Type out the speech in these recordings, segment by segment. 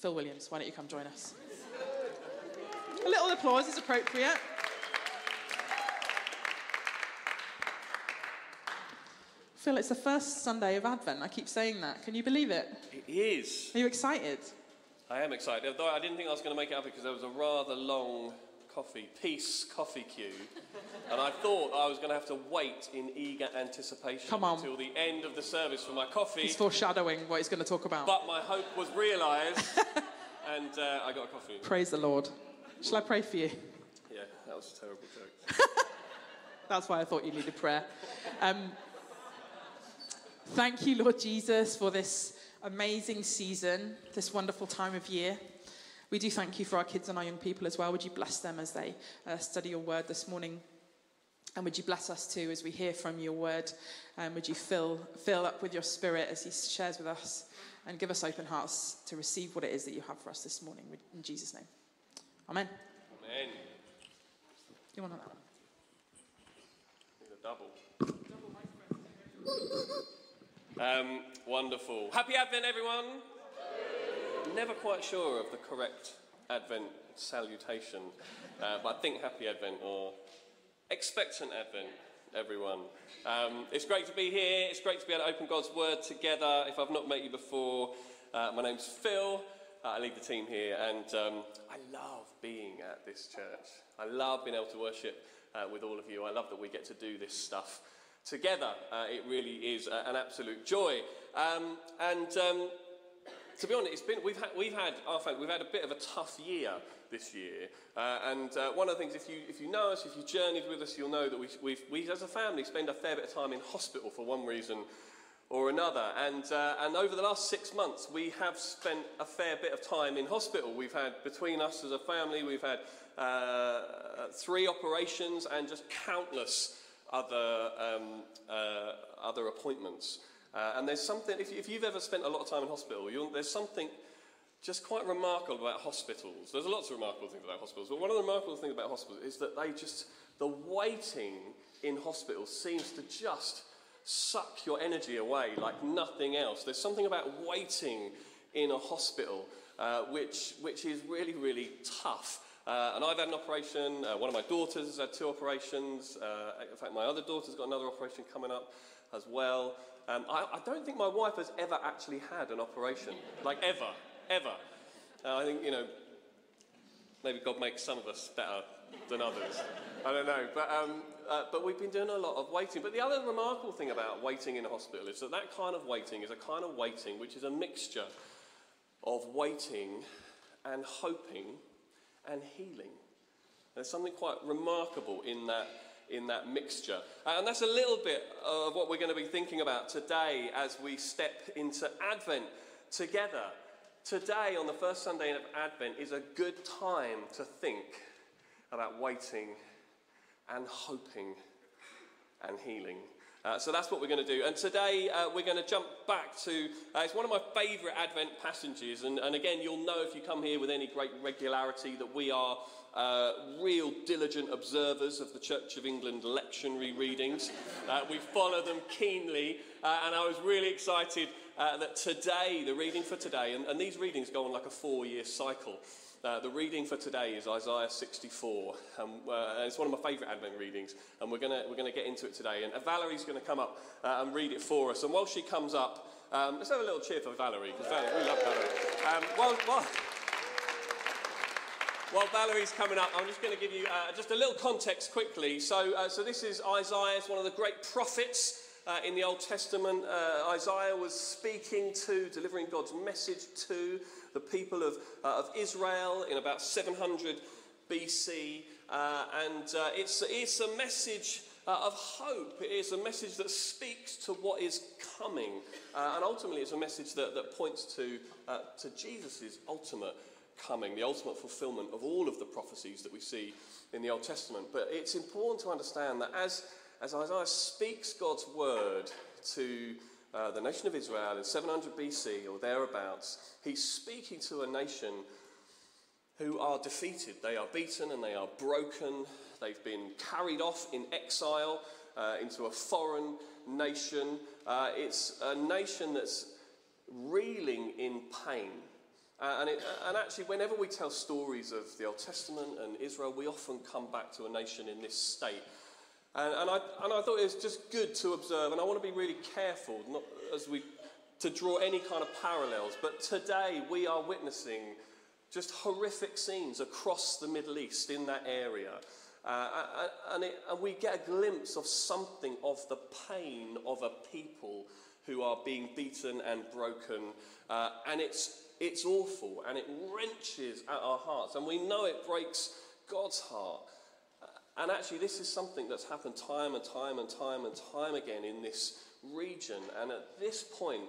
Phil Williams, why don't you come join us? A little applause is appropriate. Phil, it's the first Sunday of Advent. I keep saying that. Can you believe it? It is. Are you excited? I am excited. Although I didn't think I was going to make it up because there was a rather long coffee, peace coffee queue. and I thought I was going to have to wait in eager anticipation Come on. until the end of the service for my coffee. He's foreshadowing what he's going to talk about. But my hope was realised, and uh, I got a coffee. Praise the Lord. Shall I pray for you? Yeah, that was a terrible joke. That's why I thought you needed prayer. Um, thank you, Lord Jesus, for this amazing season, this wonderful time of year. We do thank you for our kids and our young people as well. Would you bless them as they uh, study your word this morning? And would you bless us too as we hear from your word? And would you fill, fill up with your spirit as he shares with us and give us open hearts to receive what it is that you have for us this morning? In Jesus' name. Amen. Amen. You want that? Need a double. Um, wonderful. Happy Advent, everyone. Never quite sure of the correct Advent salutation, uh, but I think Happy Advent or expectant Advent, everyone. Um, it's great to be here. It's great to be able to open God's Word together. If I've not met you before, uh, my name's Phil. Uh, I lead the team here, and um, I love being at this church. I love being able to worship uh, with all of you. I love that we get to do this stuff together. Uh, it really is uh, an absolute joy. Um, and um, to be honest, been, we've, had, we've, had, our family, we've had a bit of a tough year this year. Uh, and uh, one of the things, if you, if you know us, if you've journeyed with us, you'll know that we, we've, we, as a family, spend a fair bit of time in hospital for one reason or another. And, uh, and over the last six months, we have spent a fair bit of time in hospital. We've had, between us as a family, we've had uh, three operations and just countless other, um, uh, other appointments. Uh, and there's something, if, if, you've ever spent a lot of time in hospital, there's something just quite remarkable about hospitals. There's lots of remarkable things about hospitals, but one of the remarkable things about hospitals is that they just, the waiting in hospitals seems to just suck your energy away like nothing else. There's something about waiting in a hospital uh, which, which is really, really tough. Uh, and I've had an operation. Uh, one of my daughters has had two operations. Uh, in fact, my other daughter's got another operation coming up as well. Um, I, I, don't think my wife has ever actually had an operation, like ever, ever. Uh, I think, you know, maybe God makes some of us better than others. I don't know. But, um, uh, but we've been doing a lot of waiting. But the other remarkable thing about waiting in a hospital is that that kind of waiting is a kind of waiting which is a mixture of waiting and hoping and healing. There's something quite remarkable in that, in that mixture. Uh, and that's a little bit of what we're going to be thinking about today as we step into Advent together. Today, on the first Sunday of Advent, is a good time to think about waiting and hoping and healing. Uh, so that's what we're going to do. And today uh, we're going to jump back to, uh, it's one of my favourite Advent passages. And, and, again, you'll know if you come here with any great regularity that we are uh, real diligent observers of the Church of England lectionary readings. Uh, we follow them keenly. Uh, and I was really excited that today, the reading for today, and, and these readings go on like a four year cycle. Uh, the reading for today is Isaiah 64. Um, uh, it's one of my favourite Advent readings, and we're going we're gonna get into it today. And uh, Valerie's going to come up uh, and read it for us. And while she comes up, um, let's have a little cheer for Valerie, because we love Valerie. Um, while, while, while Valerie's coming up, I'm just going to give you uh, just a little context quickly. So, uh, so this is Isaiah, one of the great prophets. Uh, in the Old Testament, uh, Isaiah was speaking to, delivering God's message to the people of, uh, of Israel in about 700 BC. Uh, and it's, it's a message of hope. It is a message that speaks to what is coming. And ultimately, it's a message that, that points to, to Jesus' ultimate coming, the ultimate fulfillment of all of the prophecies that we see in the Old Testament. But it's important to understand that as, as Isaiah speaks God's word to uh, the nation of Israel in 700 BC or thereabouts, he's speaking to a nation who are defeated. They are beaten and they are broken. They've been carried off in exile uh, into a foreign nation. Uh, it's a nation that's reeling in pain. Uh, and, it, and actually, whenever we tell stories of the Old Testament and Israel, we often come back to a nation in this state. And, and, I, and I thought it was just good to observe, and I want to be really careful not as we, to draw any kind of parallels. But today, we are witnessing just horrific scenes across the Middle East in that area. Uh, and, it, and we get a glimpse of something of the pain of a people who are being beaten and broken. Uh, and it's it's awful and it wrenches at our hearts, and we know it breaks God's heart. And actually, this is something that's happened time and time and time and time again in this region. And at this point,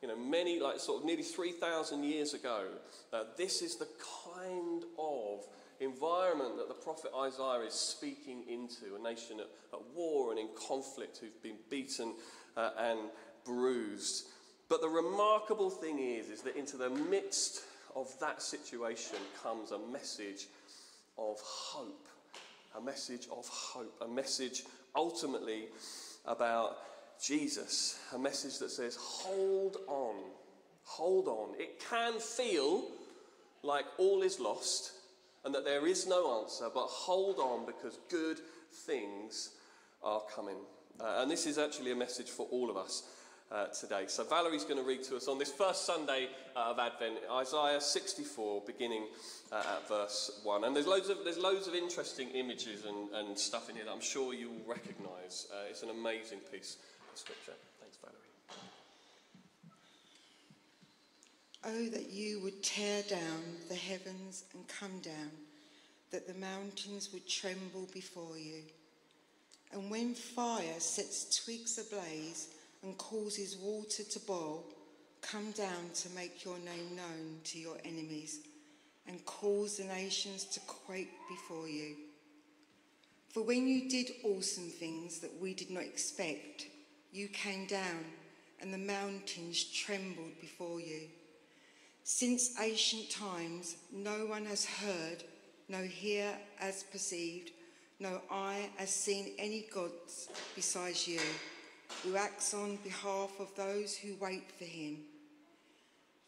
you know, many, like sort of nearly 3,000 years ago, uh, this is the kind of environment that the prophet Isaiah is speaking into a nation at, at war and in conflict who've been beaten uh, and bruised. But the remarkable thing is, is that into the midst of that situation comes a message of hope. A message of hope. A message ultimately about Jesus. A message that says, hold on. Hold on. It can feel like all is lost and that there is no answer, but hold on because good things are coming. Uh, and this is actually a message for all of us uh, today. So Valerie's going to read to us on this first Sunday uh, of Advent, Isaiah 64, beginning uh, at verse 1. And there's loads of, there's loads of interesting images and, and stuff in here that I'm sure you will recognise. Uh, it's an amazing piece of scripture. Thanks, Valerie. Oh, that you would tear down the heavens and come down, that the mountains would tremble before you. And when fire sets twigs ablaze, and causes water to boil, come down to make your name known to your enemies and cause the nations to quake before you. For when you did awesome things that we did not expect, you came down and the mountains trembled before you. Since ancient times, no one has heard, no ear has perceived, no eye has seen any gods besides you who acts on behalf of those who wait for him.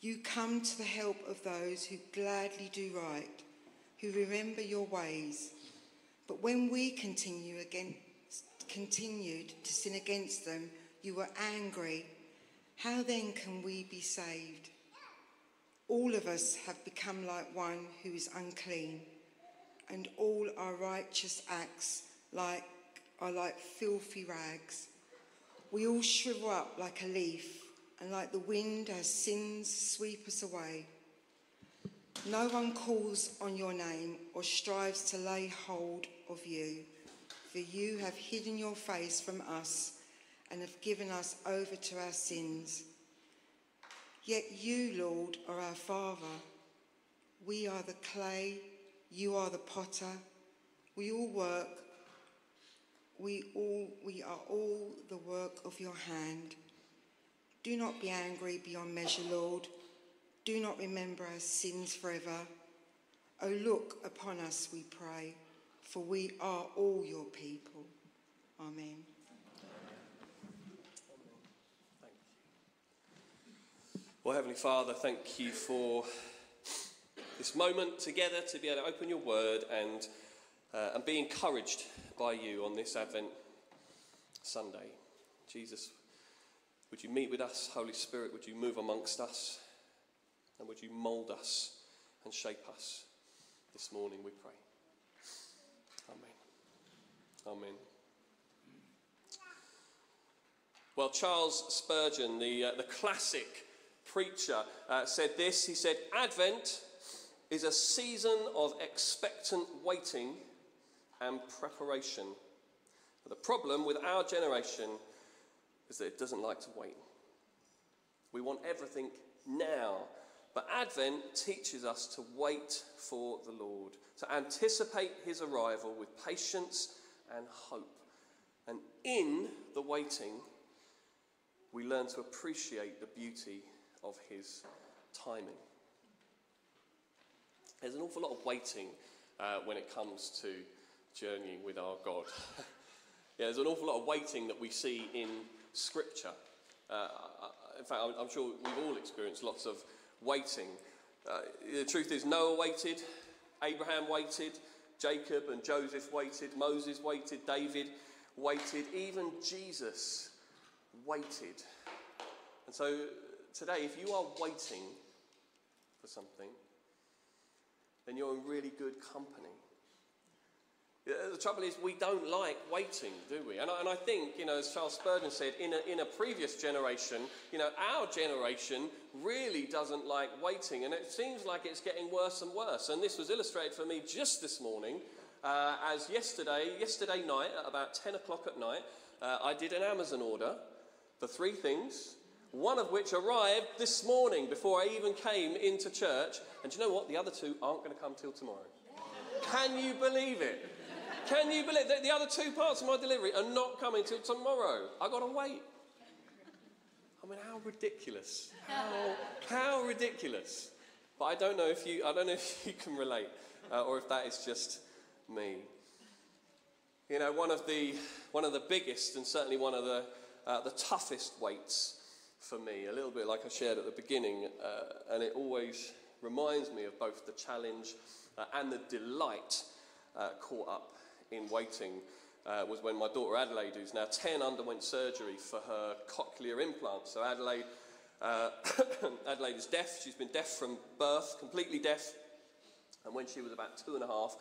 You come to the help of those who gladly do right, who remember your ways. But when we continue against, continued to sin against them, you were angry. How then can we be saved? All of us have become like one who is unclean, and all our righteous acts like, are like filthy rags. We all shrivel up like a leaf, and like the wind, our sins sweep us away. No one calls on your name or strives to lay hold of you, for you have hidden your face from us and have given us over to our sins. Yet you, Lord, are our Father. We are the clay, you are the potter. We all work we, all, we are all the work of your hand. Do not be angry beyond measure, Lord. Do not remember our sins forever. Oh, look upon us, we pray, for we are all your people. Amen. Well, Heavenly Father, thank you for this moment together to be able to open your word and, uh, and be encouraged by you on this Advent Sunday. Jesus, would you meet with us? Holy Spirit, would you move amongst us? And would you mould us and shape us this morning, we pray. Amen. Amen. Well, Charles Spurgeon, the, uh, the classic preacher, uh, said this. He said, Advent is a season of expectant waiting and preparation. But the problem with our generation is that it doesn't like to wait. We want everything now. But Advent teaches us to wait for the Lord, to anticipate his arrival with patience and hope. And in the waiting, we learn to appreciate the beauty of his timing. There's an awful lot of waiting uh, when it comes to journeying with our God. yeah, there's an awful lot of waiting that we see in Scripture. Uh, in fact, I'm, I'm, sure we've all experienced lots of waiting. uh, the truth is, Noah waited, Abraham waited, Jacob and Joseph waited, Moses waited, David waited, even Jesus waited. And so today, if you are waiting for something, then you're in really good company. The trouble is, we don't like waiting, do we? And I, and I think, you know, as Charles Spurgeon said, in a, in a previous generation, you know, our generation really doesn't like waiting. And it seems like it's getting worse and worse. And this was illustrated for me just this morning, uh, as yesterday, yesterday night, at about 10 o'clock at night, uh, I did an Amazon order for three things, one of which arrived this morning before I even came into church. And you know what? The other two aren't going to come till tomorrow. Can you believe it? Can you believe that the other two parts of my delivery are not coming till tomorrow? I've got to wait. I mean, how ridiculous. How, how ridiculous. But I don't know if you, I don't know if you can relate uh, or if that is just me. You know, one of the, one of the biggest and certainly one of the, uh, the toughest waits for me, a little bit like I shared at the beginning, uh, and it always reminds me of both the challenge uh, and the delight uh, caught up in waiting uh, was when my daughter Adelaide, who's now 10, underwent surgery for her cochlear implant. So Adelaide, uh, Adelaide is deaf. She's been deaf from birth, completely deaf. And when she was about two and a half,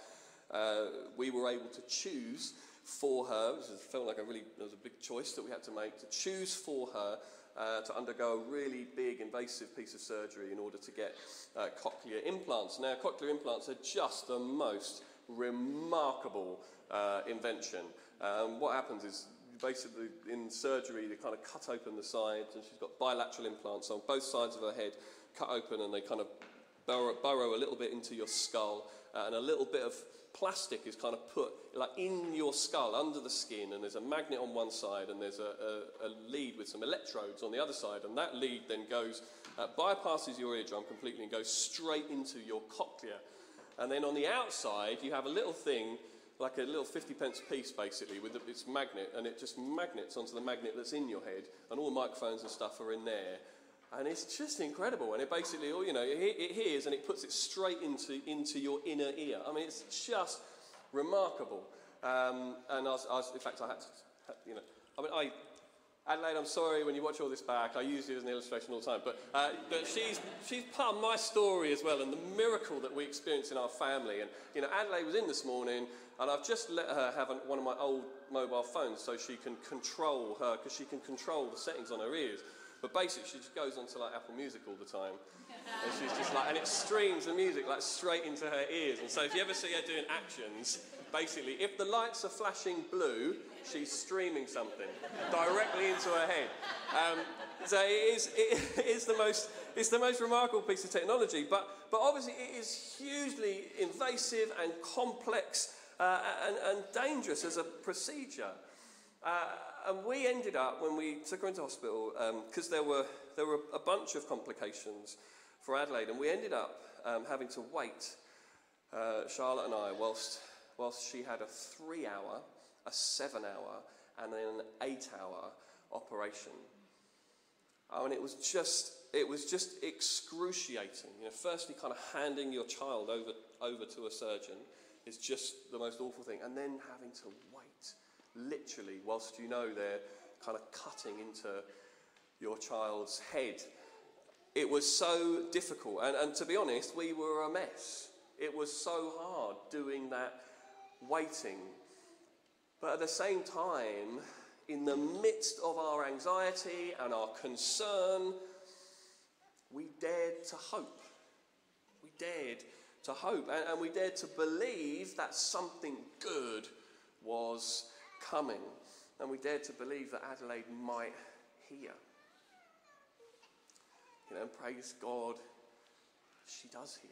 uh, we were able to choose for her. It felt like a really there was a big choice that we had to make to choose for her uh, to undergo a really big invasive piece of surgery in order to get uh, cochlear implants. Now, cochlear implants are just the most remarkable uh, invention. Um, what happens is basically in surgery they kind of cut open the sides and she's got bilateral implants on both sides of her head cut open and they kind of burrow, burrow a little bit into your skull uh, and a little bit of plastic is kind of put like in your skull under the skin and there's a magnet on one side and there's a, a, a lead with some electrodes on the other side and that lead then goes uh, bypasses your eardrum completely and goes straight into your cochlea and then on the outside you have a little thing like a little 50 pence piece basically with its magnet and it just magnets onto the magnet that's in your head and all the microphones and stuff are in there. And it's just incredible and it basically all you know it, hears and it puts it straight into, into your inner ear. I mean it's just remarkable. Um, and I was, I was, in fact i had to you know i mean i Adelaide, I'm sorry when you watch all this back. I use you as an illustration all the time. But, uh, but she's, she's part of my story as well and the miracle that we experience in our family. And, you know, Adelaide was in this morning and I've just let her have an, one of my old mobile phones so she can control her, because she can control the settings on her ears. But basically, she just goes onto like Apple Music all the time. And she's just like, and it streams the music like straight into her ears. And so if you ever see her doing actions, basically, if the lights are flashing blue, she's streaming something directly into her head. Um, so it is, it is the most, it's the most remarkable piece of technology. But, but obviously, it is hugely invasive and complex uh, and, and, dangerous as a procedure. Uh, and we ended up, when we took her into hospital, because um, there, were, there were a bunch of complications for Adelaide, and we ended up um, having to wait, uh, Charlotte and I, whilst, whilst she had a three hour, a seven hour, and then an eight hour operation. Oh, and it was just it was just excruciating. You know, firstly, kind of handing your child over over to a surgeon is just the most awful thing, and then having to wait, literally, whilst you know they're kind of cutting into your child's head. It was so difficult, and, and to be honest, we were a mess. It was so hard doing that waiting but at the same time, in the midst of our anxiety and our concern, we dared to hope. We dared to hope and, and we dared to believe that something good was coming. And we dared to believe that Adelaide might hear. You know, praise God, she does hear.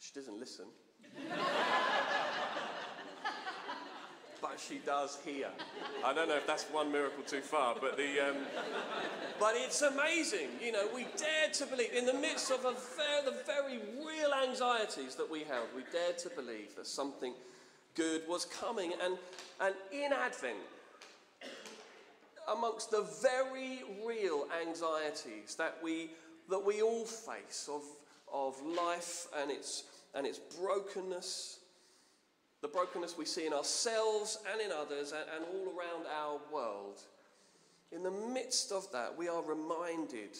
She doesn't listen. but she does hear. I don't know if that's one miracle too far, but the, um, but it's amazing. You know, we dared to believe in the midst of a very, the very real anxieties that we held. We dared to believe that something good was coming, and and in Advent, amongst the very real anxieties that we that we all face of of life and its, and its brokenness. The brokenness we see in ourselves and in others and, and all around our world. In the midst of that, we are reminded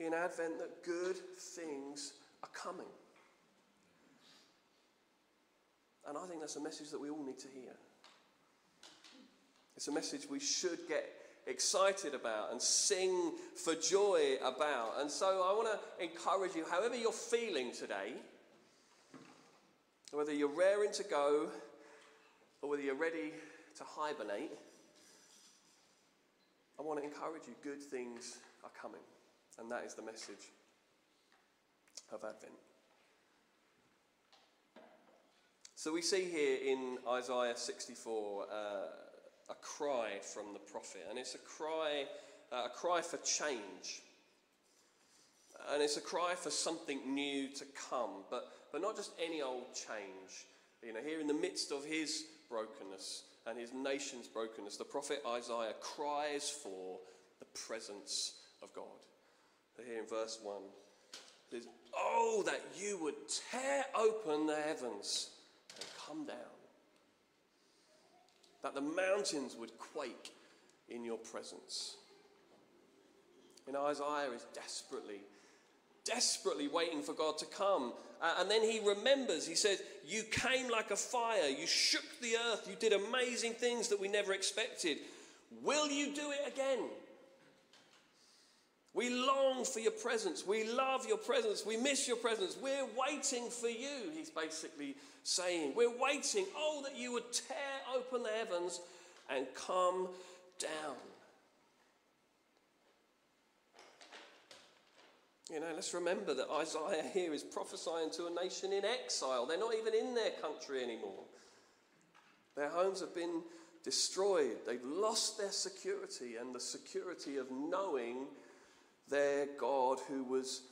in Advent that good things are coming. And I think that's a message that we all need to hear. It's a message we should get excited about and sing for joy about. And so I want to encourage you, however you're feeling today, whether you're raring to go or whether you're ready to hibernate, I want to encourage you good things are coming. And that is the message of Advent. So we see here in Isaiah 64 uh, a cry from the prophet, and it's a cry, uh, a cry for change. And it's a cry for something new to come, but, but not just any old change. You know, here in the midst of his brokenness and his nation's brokenness, the prophet Isaiah cries for the presence of God. Here in verse 1, it says, Oh, that you would tear open the heavens and come down that the mountains would quake in your presence. And Isaiah is desperately, desperately waiting for God to come. Uh, and then he remembers, he says, You came like a fire, you shook the earth, you did amazing things that we never expected. Will you do it again? We long for your presence. We love your presence. We miss your presence. We're waiting for you, he's basically saying. We're waiting, oh, that you would tear open the heavens and come down. You know, let's remember that Isaiah here is prophesying to a nation in exile. They're not even in their country anymore. Their homes have been destroyed. They've lost their security and the security of knowing their God who was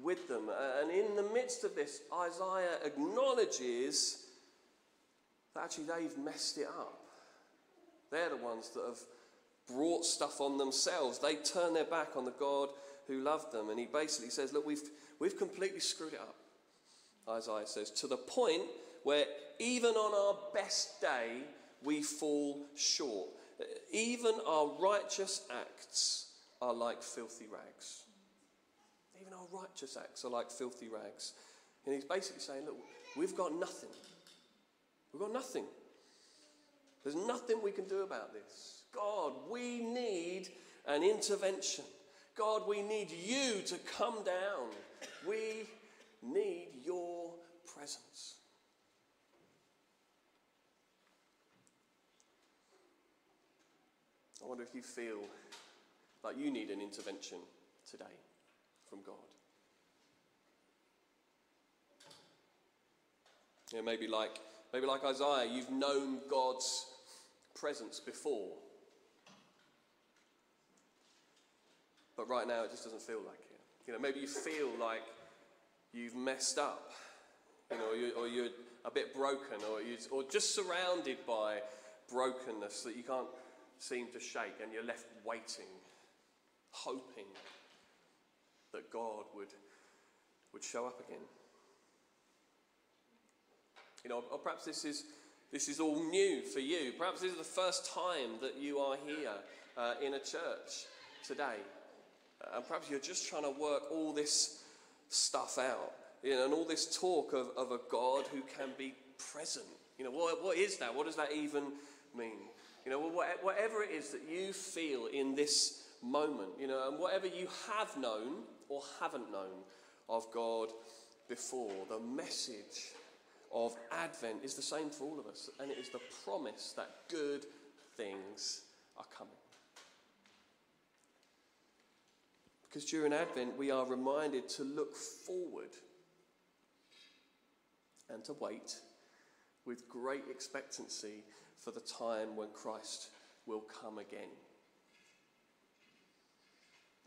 with them. And in the midst of this, Isaiah acknowledges that actually they've messed it up. They're the ones that have brought stuff on themselves. They turn their back on the God who loved them. And he basically says, Look, we've, we've completely screwed it up, Isaiah says, to the point where even on our best day, we fall short. Even our righteous acts are like filthy rags. Even our righteous acts are like filthy rags. And he's basically saying, look, we've got nothing. We've got nothing. There's nothing we can do about this. God, we need an intervention. God, we need you to come down. We need your presence. I wonder if you feel like you need an intervention today from God. Maybe like maybe like Isaiah, you've known God's presence before. But right now it just doesn't feel like it. You know, maybe you feel like you've messed up, you know, or you're, or you're a bit broken, or, you or just surrounded by brokenness that you can't seem to shake, and you're left waiting hoping that God would, would show up again. You know, or perhaps this is, this is all new for you. Perhaps this is the first time that you are here uh, in a church today. And perhaps you're just trying to work all this stuff out. You know, and all this talk of, of a God who can be present. You know, what, what is that? What does that even mean? You know, whatever it is that you feel in this moment, you know, and whatever you have known or haven't known of God before, the message of Advent is the same for all of us, and it is the promise that good things are coming. Because during Advent, we are reminded to look forward and to wait with great expectancy for the time when Christ will come again.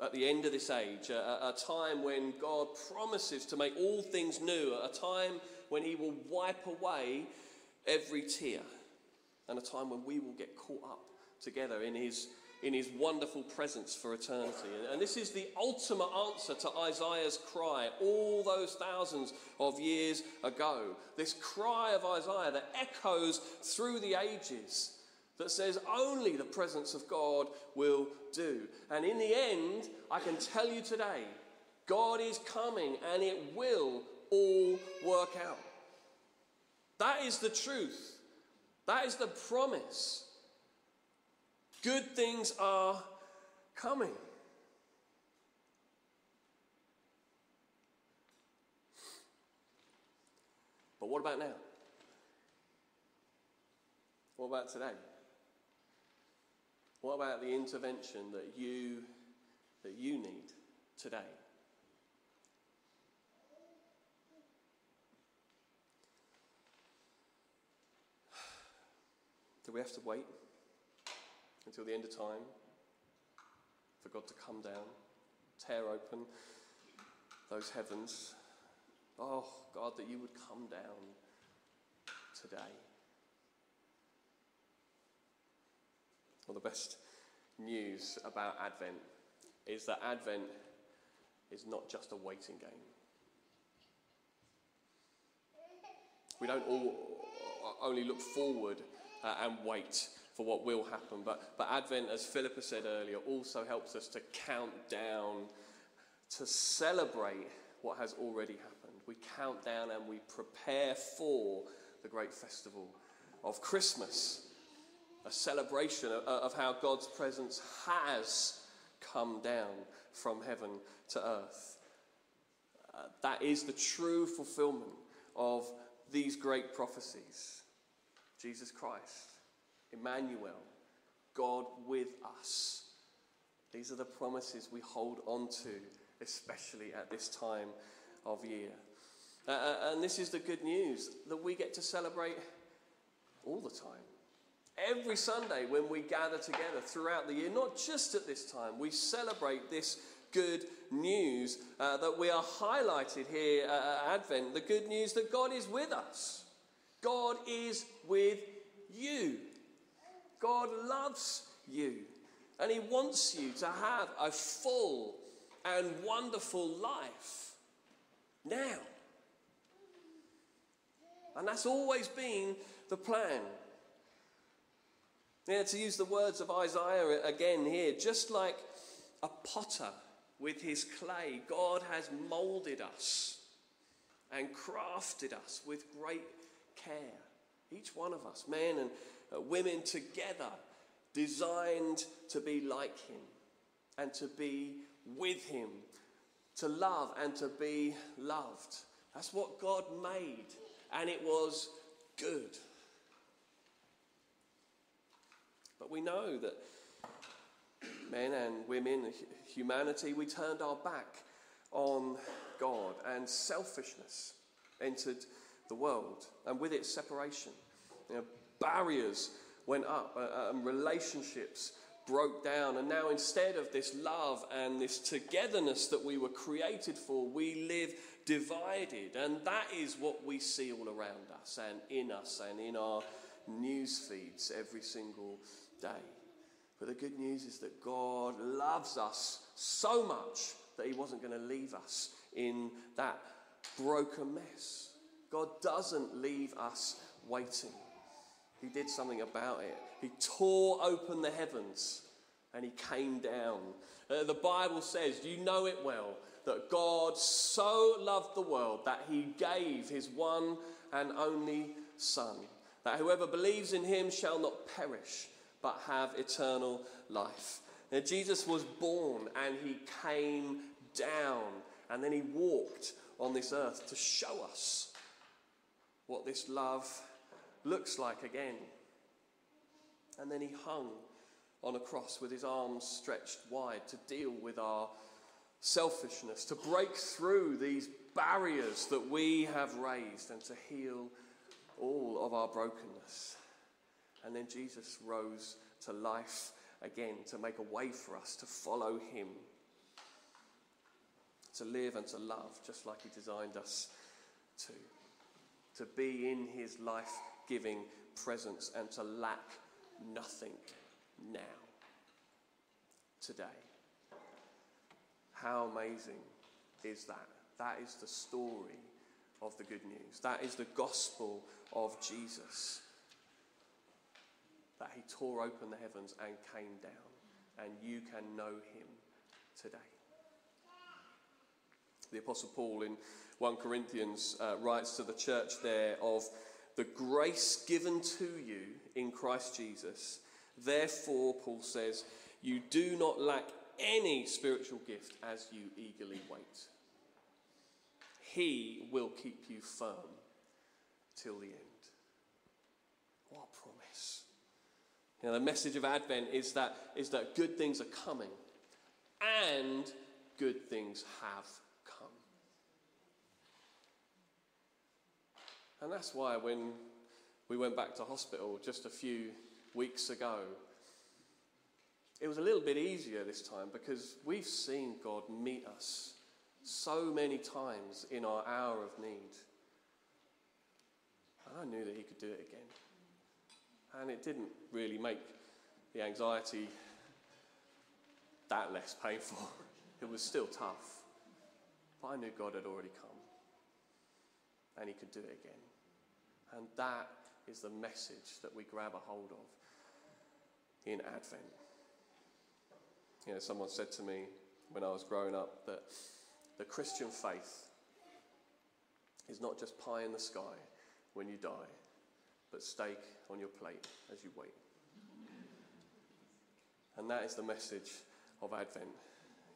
At the end of this age, a, a, time when God promises to make all things new, a time when He will wipe away every tear, and a time when we will get caught up together in His in his wonderful presence for eternity. And this is the ultimate answer to Isaiah's cry all those thousands of years ago. This cry of Isaiah that echoes through the ages that says only the presence of God will do. And in the end, I can tell you today, God is coming and it will all work out. That is the truth. That is the promise. Good things are coming. But what about now? What about today? What about the intervention that you that you need today? Do we have to wait until the end of time for God to come down, tear open those heavens? Oh, God, that you would come down today. Well, the best news about Advent is that Advent is not just a waiting game. We don't all only look forward uh, and wait for what will happen, but, but Advent, as Philippa said earlier, also helps us to count down, to celebrate what has already happened. We count down and we prepare for the great festival of Christmas a celebration of, of how God's presence has come down from heaven to earth. Uh, that is the true fulfillment of these great prophecies. Jesus Christ, Emmanuel, God with us. These are the promises we hold on to, especially at this time of year. Uh, uh and this is the good news that we get to celebrate all the time. Every Sunday, when we gather together throughout the year, not just at this time, we celebrate this good news uh, that we are highlighted here at Advent the good news that God is with us. God is with you. God loves you. And He wants you to have a full and wonderful life now. And that's always been the plan. Now, to use the words of Isaiah again here, just like a potter with his clay, God has molded us and crafted us with great care. Each one of us, men and uh, women together, designed to be like him and to be with him, to love and to be loved. That's what God made, and it was good. But we know that men and women, humanity, we turned our back on God and selfishness entered the world, and with it, separation. You know, barriers went up, uh, and relationships broke down, and now instead of this love and this togetherness that we were created for, we live divided, and that is what we see all around us and in us and in our news feeds every single day. But the good news is that God loves us so much that He wasn't going to leave us in that broken mess. God doesn't leave us waiting. He did something about it. He tore open the heavens and He came down. Uh, the Bible says, you know it well, that God so loved the world that He gave His one and only Son, that whoever believes in Him shall not perish but have eternal life. Now, Jesus was born and he came down and then he walked on this earth to show us what this love looks like again. And then he hung on a cross with his arms stretched wide to deal with our selfishness, to break through these barriers that we have raised and to heal all of our brokenness. And then Jesus rose to life again to make a way for us to follow him, to live and to love just like he designed us to, to be in his life giving presence and to lack nothing now. today. How amazing is that? That is the story of the good news. That is the gospel of Jesus. That he tore open the heavens and came down, and you can know him today. The Apostle Paul in 1 Corinthians uh, writes to the church there of the grace given to you in Christ Jesus. Therefore, Paul says, you do not lack any spiritual gift as you eagerly wait. He will keep you firm till the end. What a promise. Know, the message of Advent is that, is that good things are coming and good things have come. And that's why when we went back to hospital just a few weeks ago, it was a little bit easier this time because we've seen God meet us so many times in our hour of need. And I knew that He could do it again. And it didn't really make the anxiety that less painful. It was still tough. But I knew God had already come. And He could do it again. And that is the message that we grab a hold of in Advent. You know, someone said to me when I was growing up that the Christian faith is not just pie in the sky when you die, but steak on your plate as you wait. And that is the message of Advent.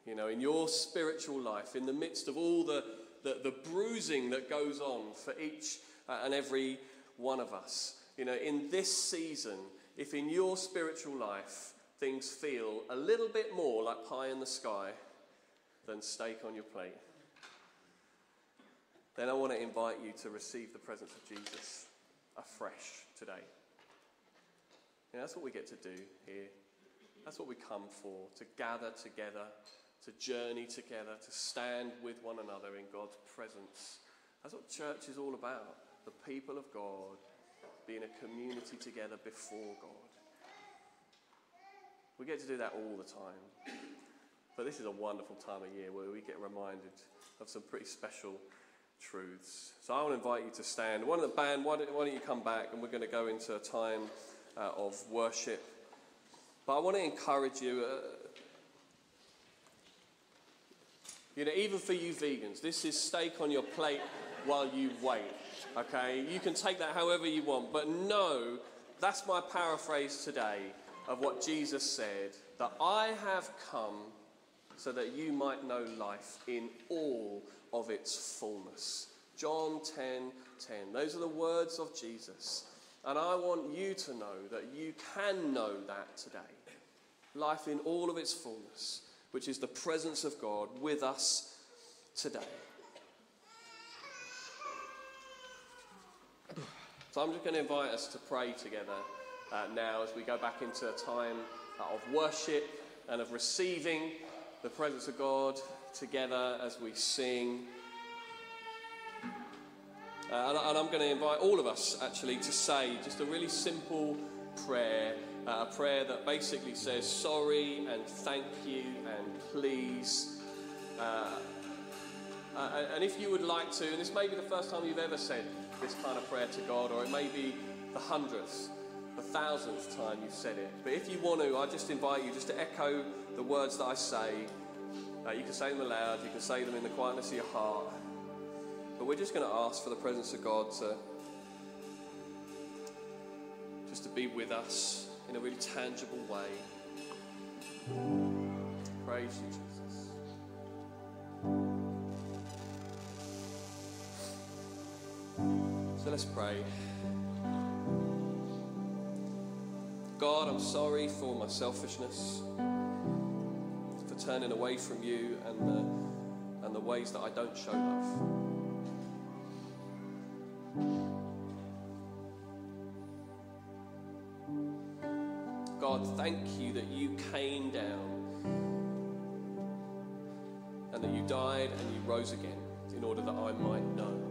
You know, in your spiritual life, in the midst of all the, the, the bruising that goes on for each uh, and every one of us, you know, in this season, if in your spiritual life things feel a little bit more like pie in the sky than steak on your plate, then I want to invite you to receive the presence of Jesus afresh today. You know, that's what we get to do here. That's what we come for to gather together, to journey together, to stand with one another in God's presence. That's what church is all about. The people of God being a community together before God. We get to do that all the time. But this is a wonderful time of year where we get reminded of some pretty special truths. So I want to invite you to stand. One of the band, why don't, why don't you come back and we're going to go into a time uh, of worship. But I want to encourage you. Uh, you know, even for you vegans, this is steak on your plate while you wait. Okay? You can take that however you want, but no, that's my paraphrase today of what Jesus said that I have come so that you might know life in all of its fullness. John 10 10. Those are the words of Jesus. And I want you to know that you can know that today. Life in all of its fullness, which is the presence of God with us today. So I'm just going to invite us to pray together uh, now as we go back into a time uh, of worship and of receiving the presence of God together as we sing. Uh, and, and, I'm going to invite all of us actually to say just a really simple prayer, uh, a prayer that basically says sorry and thank you and please. Uh, uh and if you would like to, and this may be the first time you've ever said this kind of prayer to God, or it may be the hundredth, the thousandth time you've said it. But if you want to, I just invite you just to echo the words that I say. Uh, you can say them aloud, you can say them in the quietness of your heart. But we're just going to ask for the presence of God to just to be with us in a really tangible way. Praise you, Jesus. Let's pray. God, I'm sorry for my selfishness, for turning away from you and the, and the ways that I don't show love. God, thank you that you came down and that you died and you rose again in order that I might know